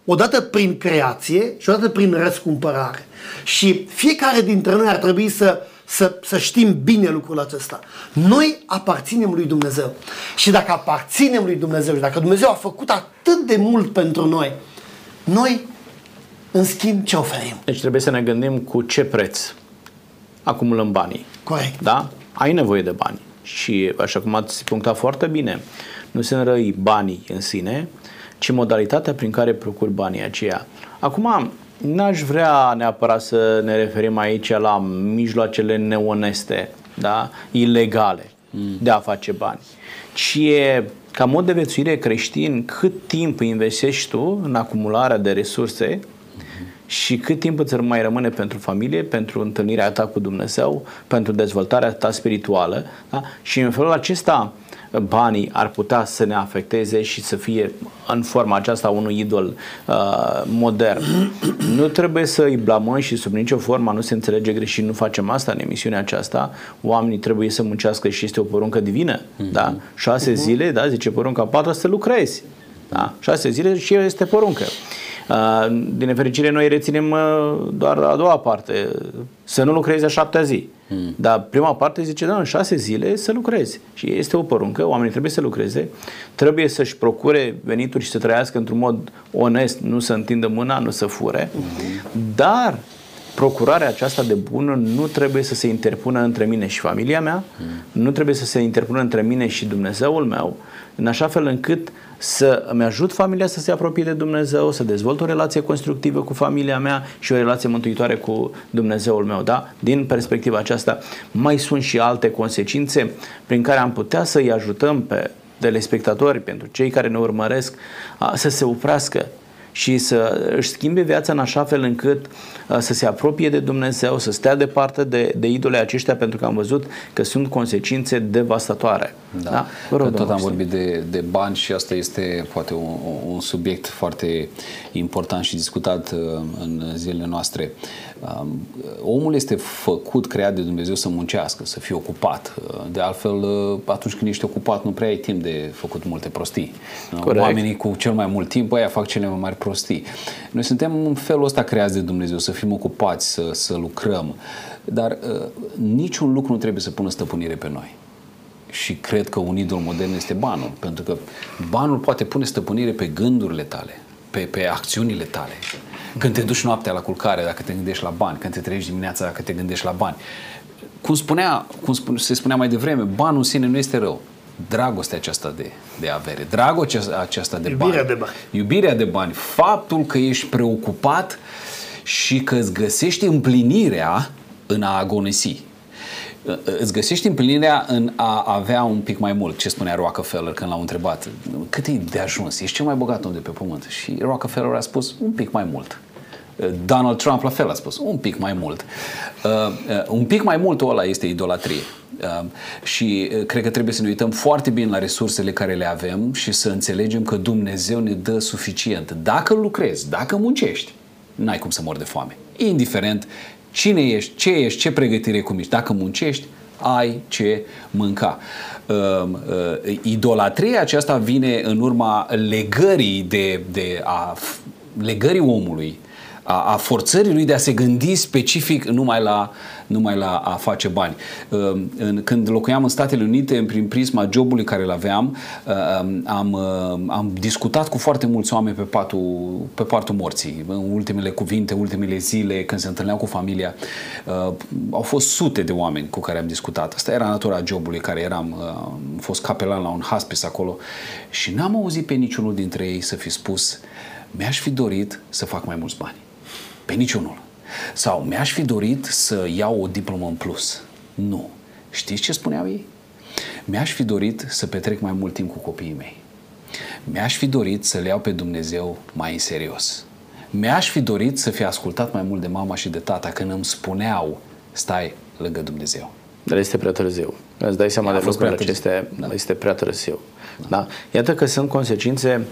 Odată prin creație și odată prin răscumpărare. Și fiecare dintre noi ar trebui să, să, să știm bine lucrul acesta. Noi aparținem lui Dumnezeu. Și dacă aparținem lui Dumnezeu și dacă Dumnezeu a făcut atât de mult pentru noi, noi, în schimb, ce oferim? Deci trebuie să ne gândim cu ce preț acumulăm banii. Corect. Da? Ai nevoie de bani. Și așa cum ați punctat foarte bine, nu sunt răi banii în sine, ci modalitatea prin care procuri banii aceia. Acum, n-aș vrea neapărat să ne referim aici la mijloacele neoneste, da? ilegale mm. de a face bani, ci e ca mod de viețuire creștin cât timp investești tu în acumularea de resurse și cât timp îți mai rămâne pentru familie, pentru întâlnirea ta cu Dumnezeu, pentru dezvoltarea ta spirituală. Da? Și în felul acesta banii ar putea să ne afecteze și să fie în forma aceasta unui idol uh, modern. Nu trebuie să îi blamăm și sub nicio formă nu se înțelege greșit, nu facem asta în emisiunea aceasta. Oamenii trebuie să muncească și este o poruncă divină. Uh-huh. Da? Șase uh-huh. zile, da, zice porunca patru, să lucrezi. Da? Șase zile și este poruncă. Uh, din nefericire, noi reținem uh, doar a doua parte, să nu lucrezi a șaptea zi. Hmm. Dar prima parte zice, da, în șase zile să lucrezi. Și este o poruncă, oamenii trebuie să lucreze, trebuie să-și procure venituri și să trăiască într-un mod onest, nu să întindă mâna, nu să fure. Hmm. Dar procurarea aceasta de bună nu trebuie să se interpună între mine și familia mea, mm. nu trebuie să se interpună între mine și Dumnezeul meu, în așa fel încât să îmi ajut familia să se apropie de Dumnezeu, să dezvolt o relație constructivă cu familia mea și o relație mântuitoare cu Dumnezeul meu. Da? Din perspectiva aceasta, mai sunt și alte consecințe prin care am putea să-i ajutăm pe telespectatori, pentru cei care ne urmăresc, să se oprească și să își schimbe viața în așa fel încât uh, să se apropie de Dumnezeu, să stea departe de, de idole aceștia, pentru că am văzut că sunt consecințe devastatoare. Da. da? Vă rog, Tot am vorbit de, de bani și asta este poate un, un subiect foarte important și discutat uh, în zilele noastre. Um, omul este făcut, creat de Dumnezeu să muncească, să fie ocupat. Uh, de altfel, atunci când ești ocupat, nu prea ai timp de făcut multe prostii. Corect. Oamenii cu cel mai mult timp, aia fac cele mai mari prostii. Noi suntem în felul ăsta creați de Dumnezeu, să fim ocupați, să, să lucrăm, dar uh, niciun lucru nu trebuie să pună stăpânire pe noi. Și cred că un idol modern este banul, pentru că banul poate pune stăpânire pe gândurile tale, pe, pe acțiunile tale. Când te duci noaptea la culcare, dacă te gândești la bani, când te treci dimineața, dacă te gândești la bani. Cum, spunea, cum spune, se spunea mai devreme, banul în sine nu este rău dragostea aceasta de, de avere, dragostea aceasta de Iubirea bani. de bani. Iubirea de bani. Faptul că ești preocupat și că îți găsești împlinirea în a agonisi. Îți găsești împlinirea în a avea un pic mai mult. Ce spunea Rockefeller când l-au întrebat? Cât e de ajuns? Ești cel mai bogat om de pe pământ? Și Rockefeller a spus un pic mai mult. Donald Trump la fel a spus, un pic mai mult. Uh, uh, un pic mai mult ăla este idolatrie. Uh, și uh, cred că trebuie să ne uităm foarte bine la resursele care le avem și să înțelegem că Dumnezeu ne dă suficient. Dacă lucrezi, dacă muncești, n-ai cum să mor de foame. Indiferent cine ești, ce ești, ce pregătire cum ești. Dacă muncești, ai ce mânca. Uh, uh, idolatria aceasta vine în urma legării de, de a legării omului a, a forțării lui de a se gândi specific numai la, numai la a face bani. Ehm, când locuiam în Statele Unite, prin prisma jobului care îl aveam, ehm, am, ehm, am discutat cu foarte mulți oameni pe patul, pe patul morții. În ultimele cuvinte, ultimele zile, când se întâlneau cu familia, au fost sute de oameni cu care am discutat. Asta era natura jobului care eram. Am fost capelan la un hospice acolo și n-am auzit pe niciunul dintre ei să fi spus mi-aș fi dorit să fac mai mulți bani. Pe niciunul. Sau mi-aș fi dorit să iau o diplomă în plus. Nu. Știți ce spuneau ei? Mi-aș fi dorit să petrec mai mult timp cu copiii mei. Mi-aș fi dorit să le iau pe Dumnezeu mai în serios. Mi-aș fi dorit să fi ascultat mai mult de mama și de tata când îmi spuneau stai lângă Dumnezeu. Dar este prea târziu. Îți dai seama de lucrurile acestea, da. este prea târziu. Da? Iată că sunt consecințe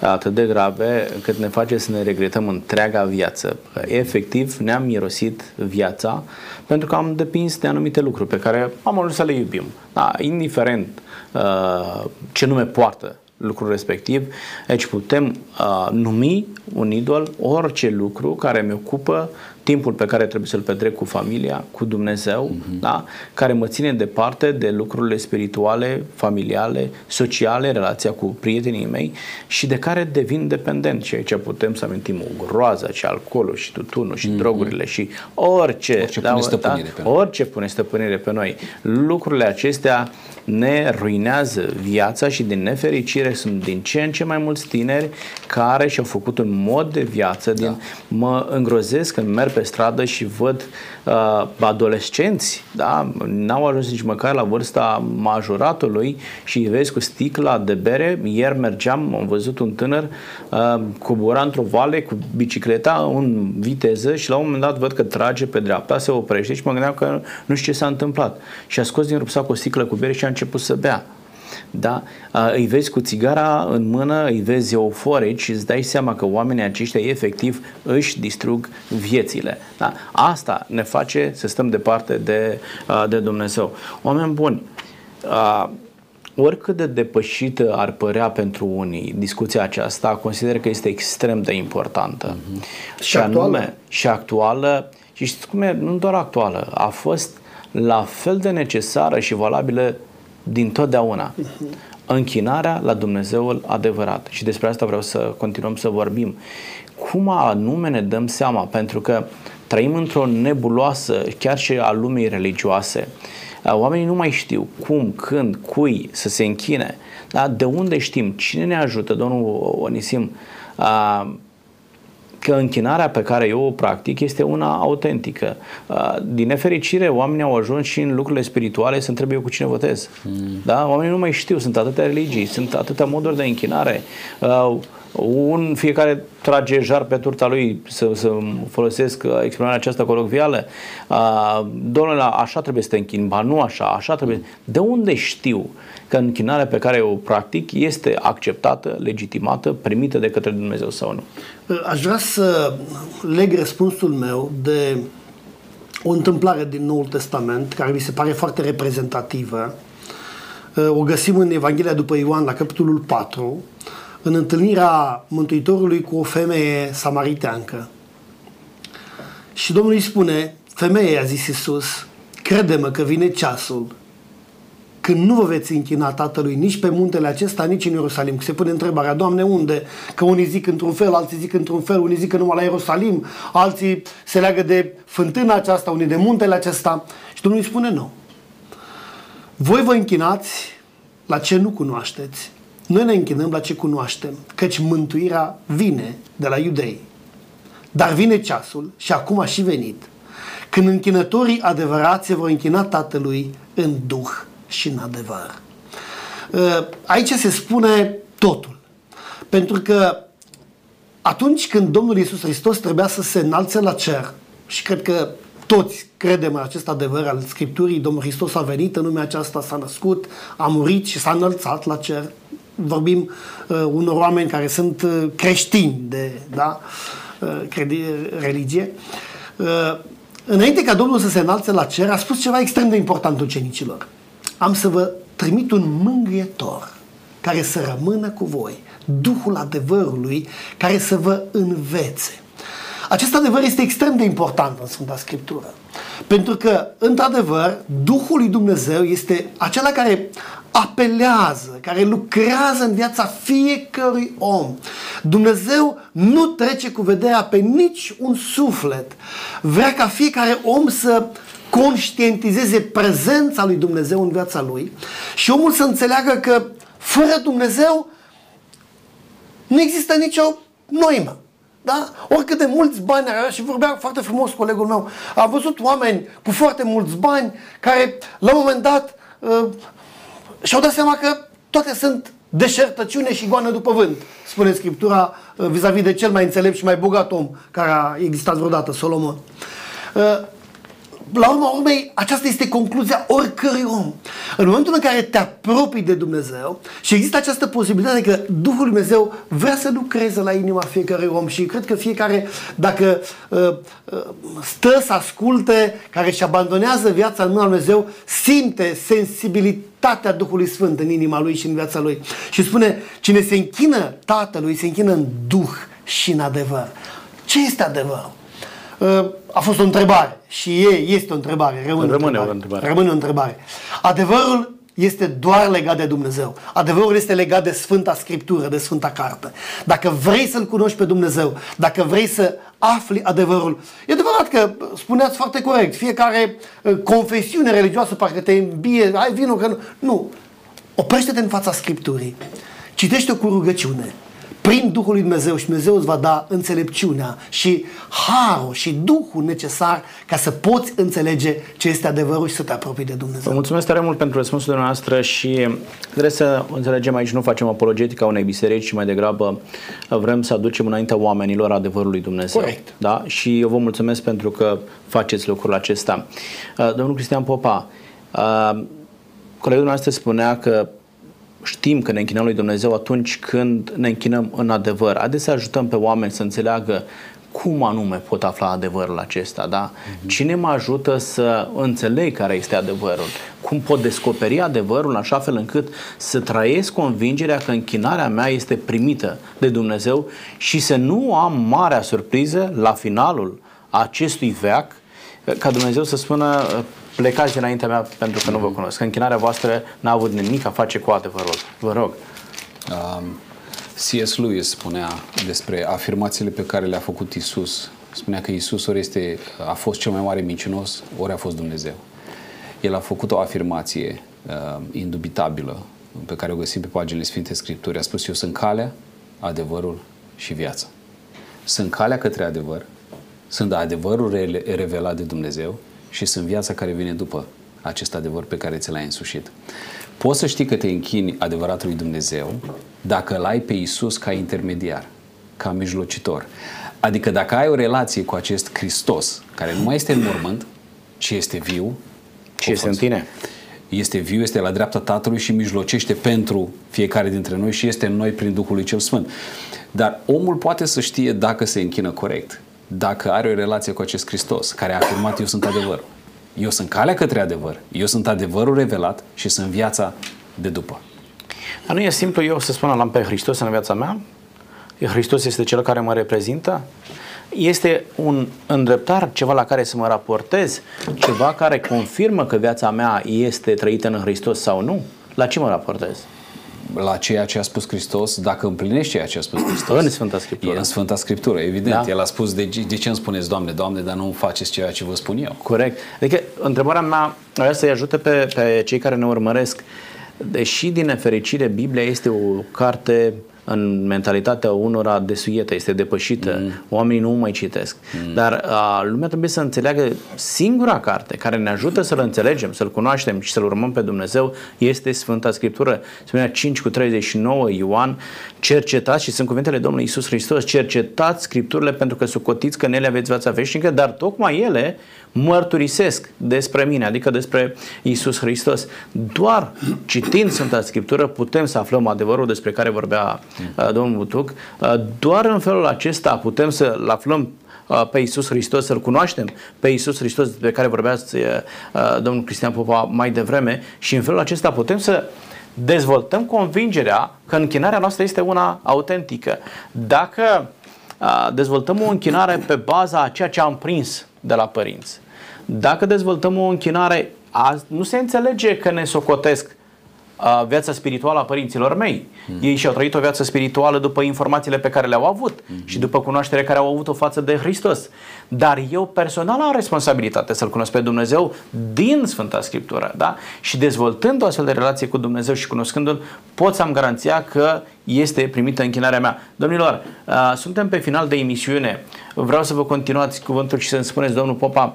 atât de grave încât ne face să ne regretăm întreaga viață. Efectiv, ne-am mirosit viața pentru că am depins de anumite lucruri pe care am ajuns să le iubim. Da? Indiferent uh, ce nume poartă lucrul respectiv, aici putem uh, numi un idol orice lucru care mi ocupă timpul pe care trebuie să-l petrec cu familia, cu Dumnezeu, uh-huh. da? care mă ține departe de lucrurile spirituale, familiale, sociale, relația cu prietenii mei și de care devin dependent. Și aici putem să amintim o groază, și alcoolul, și tutunul, și uh-huh. drogurile, și orice, orice, da, pune stăpânire da? pe noi. orice pune stăpânire pe noi. Lucrurile acestea ne ruinează viața și din nefericire sunt din ce în ce mai mulți tineri care și-au făcut un mod de viață, din, da. mă îngrozesc când merg pe stradă și văd uh, adolescenți, da? n-au ajuns nici măcar la vârsta majoratului și îi vezi cu sticla de bere. Ieri mergeam, am văzut un tânăr uh, cobora într-o vale cu bicicleta în viteză și la un moment dat văd că trage pe dreapta, se oprește și mă gândeam că nu știu ce s-a întâmplat. Și a scos din rupsac o sticlă cu bere și a început să bea da? îi vezi cu țigara în mână, îi vezi euforici și îți dai seama că oamenii aceștia efectiv își distrug viețile. Da? Asta ne face să stăm departe de, de Dumnezeu. Oameni buni, oricât de depășită ar părea pentru unii discuția aceasta, consider că este extrem de importantă. Mm-hmm. Și, și actuală. Anume, și actuală. Și știți cum e? Nu doar actuală. A fost la fel de necesară și valabilă din totdeauna. Închinarea la Dumnezeul adevărat. Și despre asta vreau să continuăm să vorbim. Cum anume ne dăm seama? Pentru că trăim într-o nebuloasă, chiar și a lumii religioase. Oamenii nu mai știu cum, când, cui să se închine. Da? De unde știm? Cine ne ajută, domnul Onisim? Că închinarea pe care eu o practic este una autentică. Din nefericire, oamenii au ajuns și în lucrurile spirituale să întrebe eu cu cine votez. Mm. Da? Oamenii nu mai știu, sunt atâtea religii, sunt atâtea moduri de închinare. Un fiecare trage jar pe turta lui, să, să folosesc uh, exprimarea aceasta colocvială. Uh, domnule, așa trebuie să te închini, ba nu așa, așa trebuie. De unde știu că închinarea pe care o practic este acceptată, legitimată, primită de către Dumnezeu sau nu? Uh, aș vrea să leg răspunsul meu de o întâmplare din Noul Testament care mi se pare foarte reprezentativă. O găsim în Evanghelia după Ioan la capitolul 4 în întâlnirea Mântuitorului cu o femeie samariteancă. Și Domnul îi spune, femeie, a zis Iisus, crede-mă că vine ceasul când nu vă veți închina Tatălui nici pe muntele acesta, nici în Ierusalim. Se pune întrebarea, Doamne, unde? Că unii zic într-un fel, alții zic într-un fel, unii zic că numai la Ierusalim, alții se leagă de fântâna aceasta, unii de muntele acesta. Și Domnul îi spune, nu. Voi vă închinați la ce nu cunoașteți noi ne închinăm la ce cunoaștem, căci mântuirea vine de la iudei. Dar vine ceasul, și acum a și venit, când închinătorii adevărați se vor închina Tatălui în duh și în adevăr. Uh, aici se spune totul. Pentru că atunci când Domnul Iisus Hristos trebuia să se înalțe la cer, și cred că toți credem în acest adevăr al Scripturii, Domnul Hristos a venit în lumea aceasta, s-a născut, a murit și s-a înălțat la cer, vorbim uh, unor oameni care sunt uh, creștini de da, uh, credi, religie. Uh, înainte ca Domnul să se înalțe la cer, a spus ceva extrem de important ucenicilor. Am să vă trimit un mângâietor care să rămână cu voi, Duhul adevărului care să vă învețe. Acest adevăr este extrem de important în Sfânta Scriptură. Pentru că, într-adevăr, Duhul lui Dumnezeu este acela care apelează, care lucrează în viața fiecărui om. Dumnezeu nu trece cu vederea pe nici un suflet. Vrea ca fiecare om să conștientizeze prezența lui Dumnezeu în viața lui și omul să înțeleagă că fără Dumnezeu nu există nicio noimă. Da? Oricât de mulți bani are și vorbea foarte frumos colegul meu. Am văzut oameni cu foarte mulți bani care la un moment dat uh, și-au dat seama că toate sunt deșertăciune și goană după vânt, spune Scriptura uh, vis-a-vis de cel mai înțelept și mai bogat om care a existat vreodată, Solomon. Uh, la urma urmei, aceasta este concluzia oricărui om. În momentul în care te apropii de Dumnezeu și există această posibilitate că Duhul Dumnezeu vrea să lucreze la inima fiecărui om și cred că fiecare, dacă uh, uh, stă să asculte, care își abandonează viața în mâna Dumnezeu, simte sensibilitatea Duhului Sfânt în inima lui și în viața lui. Și spune, cine se închină Tatălui, se închină în Duh și în adevăr. Ce este adevărul? Uh, a fost o întrebare și e, este o întrebare. Rămâne, rămâne o întrebare. Rămâne o întrebare. Adevărul este doar legat de Dumnezeu. Adevărul este legat de Sfânta Scriptură, de Sfânta Carte. Dacă vrei să-L cunoști pe Dumnezeu, dacă vrei să afli adevărul, e adevărat că spuneați foarte corect, fiecare uh, confesiune religioasă parcă te îmbie, ai vinul că nu. Nu. Oprește-te în fața Scripturii. Citește-o cu rugăciune prin Duhul lui Dumnezeu și Dumnezeu îți va da înțelepciunea și harul și Duhul necesar ca să poți înțelege ce este adevărul și să te apropii de Dumnezeu. Vă mulțumesc tare mult pentru răspunsul noastră și trebuie să înțelegem aici, nu facem apologetică a unei biserici, ci mai degrabă vrem să aducem înaintea oamenilor adevărul lui Dumnezeu. Corect. Da? Și eu vă mulțumesc pentru că faceți lucrul acesta. Uh, domnul Cristian Popa, uh, colegul nostru spunea că știm că ne închinăm lui Dumnezeu atunci când ne închinăm în adevăr. Adesea ajutăm pe oameni să înțeleagă cum anume pot afla adevărul acesta, da? Mm-hmm. Cine mă ajută să înțeleg care este adevărul? Cum pot descoperi adevărul în așa fel încât să trăiesc convingerea că închinarea mea este primită de Dumnezeu și să nu am marea surpriză la finalul acestui veac ca Dumnezeu să spună plecați înaintea mea pentru că nu vă cunosc. Închinarea voastră n-a avut nimic a face cu adevărul. Vă rog. Um, C.S. Lewis spunea despre afirmațiile pe care le-a făcut Isus Spunea că Isus ori este, a fost cel mai mare mincinos, ori a fost Dumnezeu. El a făcut o afirmație uh, indubitabilă pe care o găsim pe paginile Sfinte Scripturi. A spus, eu sunt calea, adevărul și viața. Sunt calea către adevăr, sunt adevărul revelat de Dumnezeu și sunt viața care vine după acest adevăr pe care ți l-ai însușit. Poți să știi că te închini adevăratului Dumnezeu dacă îl ai pe Isus ca intermediar, ca mijlocitor. Adică dacă ai o relație cu acest Hristos, care nu mai este în mormânt, ci este viu, ce este în tine? Este viu, este la dreapta Tatălui și mijlocește pentru fiecare dintre noi și este în noi prin Duhul lui Cel Sfânt. Dar omul poate să știe dacă se închină corect, dacă are o relație cu acest Hristos, care a afirmat eu sunt adevărul. Eu sunt calea către adevăr, eu sunt adevărul revelat și sunt viața de după. Dar nu e simplu eu să spun am pe Hristos în viața mea? Hristos este cel care mă reprezintă? Este un îndreptar, ceva la care să mă raportez, ceva care confirmă că viața mea este trăită în Hristos sau nu? La ce mă raportez? La ceea ce a spus Hristos, dacă împlinești ceea ce a spus Hristos. În Sfânta Scriptură. E în Sfânta Scriptură, evident. Da? El a spus, de, de ce îmi spuneți, Doamne, Doamne, dar nu faceți ceea ce vă spun eu? Corect. Adică, întrebarea mea vrea să-i ajute pe, pe cei care ne urmăresc. Deși, din nefericire, Biblia este o carte în mentalitatea unora desuietă, este depășită, mm. oamenii nu mai citesc. Mm. Dar a, lumea trebuie să înțeleagă singura carte care ne ajută să-L înțelegem, să-L cunoaștem și să-L urmăm pe Dumnezeu este Sfânta Scriptură. Spunea 5 cu 39 Ioan, cercetați și sunt cuvintele Domnului Isus Hristos, cercetați Scripturile pentru că socotiți că în ele aveți viața veșnică, dar tocmai ele mărturisesc despre mine, adică despre Isus Hristos. Doar citind Sfânta Scriptură putem să aflăm adevărul despre care vorbea uh, domnul Butuc. Uh, doar în felul acesta putem să-l aflăm uh, pe Isus Hristos, să-L cunoaștem pe Isus Hristos despre care vorbea domnul Cristian Popa mai devreme și în felul acesta putem să dezvoltăm convingerea că închinarea noastră este una autentică. Dacă dezvoltăm o închinare pe baza a ceea ce am prins de la părinți, dacă dezvoltăm o închinare, azi nu se înțelege că ne socotesc uh, viața spirituală a părinților mei. Mm. Ei și-au trăit o viață spirituală după informațiile pe care le-au avut mm-hmm. și după cunoașterea care au avut-o față de Hristos. Dar eu personal am responsabilitate să-L cunosc pe Dumnezeu din Sfânta Scriptură. Da? Și dezvoltând o astfel de relație cu Dumnezeu și cunoscându-L, pot să am garanția că este primită închinarea mea. Domnilor, uh, suntem pe final de emisiune. Vreau să vă continuați cuvântul și să-mi spuneți, domnul Popa,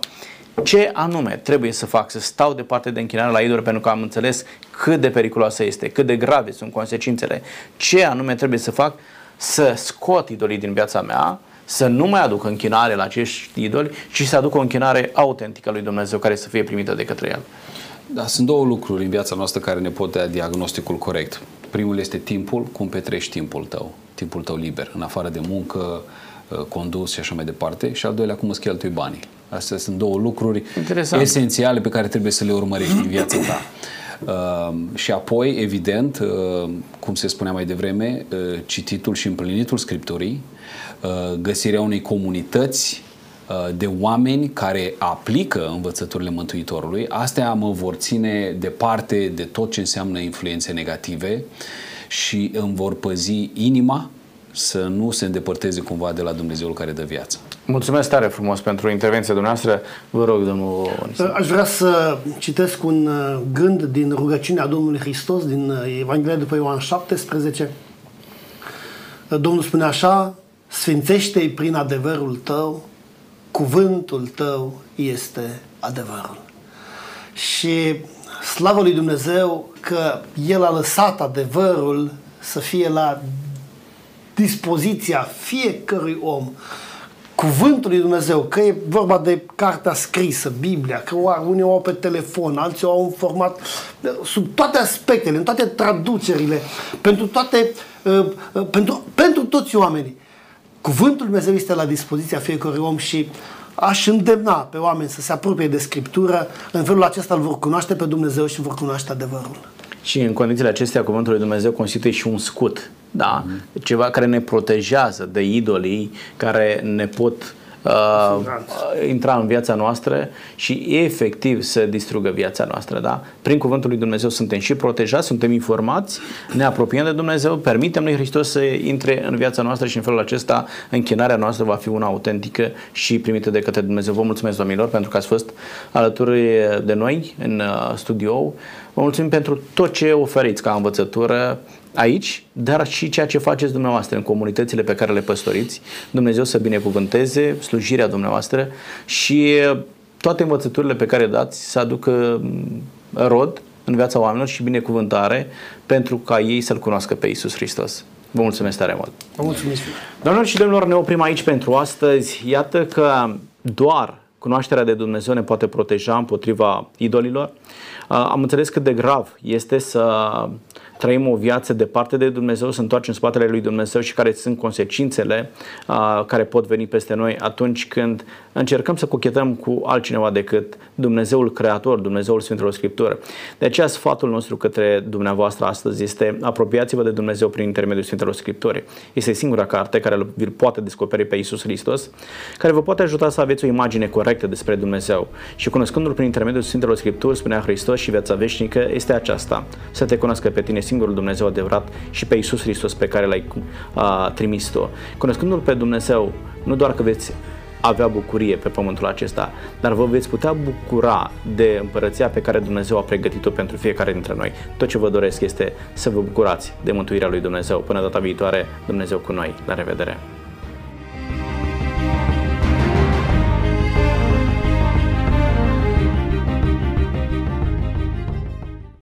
ce anume trebuie să fac? Să stau departe de închinare la idol pentru că am înțeles cât de periculoasă este, cât de grave sunt consecințele. Ce anume trebuie să fac? Să scot idolii din viața mea, să nu mai aduc închinare la acești idoli, ci să aduc o închinare autentică lui Dumnezeu care să fie primită de către El. Da, sunt două lucruri în viața noastră care ne pot da diagnosticul corect. Primul este timpul, cum petrești timpul tău, timpul tău liber, în afară de muncă, uh, condus și așa mai departe. Și al doilea, cum îți cheltui banii. Astea sunt două lucruri Interesant. esențiale pe care trebuie să le urmărești în viața ta. Uh, și apoi, evident, uh, cum se spunea mai devreme, uh, cititul și împlinitul Scripturii, uh, găsirea unei comunități uh, de oameni care aplică învățăturile Mântuitorului, astea mă vor ține departe de tot ce înseamnă influențe negative și îmi vor păzi inima să nu se îndepărteze cumva de la Dumnezeul care dă viață. Mulțumesc tare frumos pentru intervenția dumneavoastră. Vă rog, domnul Aș vrea să citesc un uh, gând din rugăciunea Domnului Hristos, din uh, Evanghelia după Ioan 17. Uh, Domnul spune așa, Sfințește-i prin adevărul tău, cuvântul tău este adevărul. Și slavă lui Dumnezeu că El a lăsat adevărul să fie la dispoziția fiecărui om cuvântul lui Dumnezeu, că e vorba de cartea scrisă, Biblia, că unii o au pe telefon, alții o au în format, sub toate aspectele, în toate traducerile, pentru toate, uh, uh, pentru, pentru toți oamenii. Cuvântul lui Dumnezeu este la dispoziția fiecărui om și aș îndemna pe oameni să se apropie de Scriptură, în felul acesta îl vor cunoaște pe Dumnezeu și vor cunoaște adevărul. Și în condițiile acestea, Cuvântul lui Dumnezeu constituie și un scut da? Mm-hmm. Ceva care ne protejează de idolii care ne pot uh, intra în viața noastră și efectiv să distrugă viața noastră. Da? Prin cuvântul lui Dumnezeu suntem și protejați, suntem informați, ne apropiem de Dumnezeu, permitem lui Hristos să intre în viața noastră și în felul acesta închinarea noastră va fi una autentică și primită de către Dumnezeu. Vă mulțumesc, domnilor, pentru că ați fost alături de noi în uh, studio. Vă mulțumim pentru tot ce oferiți ca învățătură aici, dar și ceea ce faceți dumneavoastră în comunitățile pe care le păstoriți. Dumnezeu să binecuvânteze slujirea dumneavoastră și toate învățăturile pe care dați să aducă mm, rod în viața oamenilor și binecuvântare pentru ca ei să-L cunoască pe Isus Hristos. Vă mulțumesc tare mult! Vă mulțumesc! Doamnelor și domnilor, ne oprim aici pentru astăzi. Iată că doar cunoașterea de Dumnezeu ne poate proteja împotriva idolilor. Am înțeles cât de grav este să trăim o viață departe de Dumnezeu, să întoarcem în spatele lui Dumnezeu și care sunt consecințele uh, care pot veni peste noi atunci când încercăm să cochetăm cu altcineva decât Dumnezeul Creator, Dumnezeul Sfintelor Scriptură. De aceea sfatul nostru către dumneavoastră astăzi este apropiați-vă de Dumnezeu prin intermediul Sfintelor Scripturi. Este singura carte care îl poate descoperi pe Isus Hristos, care vă poate ajuta să aveți o imagine corectă despre Dumnezeu. Și cunoscându-L prin intermediul Sfintelor Scripturi, spunea Hristos și viața veșnică este aceasta, să te cunoască pe tine singurul Dumnezeu adevărat și pe Isus Hristos pe care l-ai uh, trimis tu. Cunoscându-L pe Dumnezeu, nu doar că veți avea bucurie pe pământul acesta, dar vă veți putea bucura de împărăția pe care Dumnezeu a pregătit-o pentru fiecare dintre noi. Tot ce vă doresc este să vă bucurați de mântuirea lui Dumnezeu. Până data viitoare, Dumnezeu cu noi. La revedere!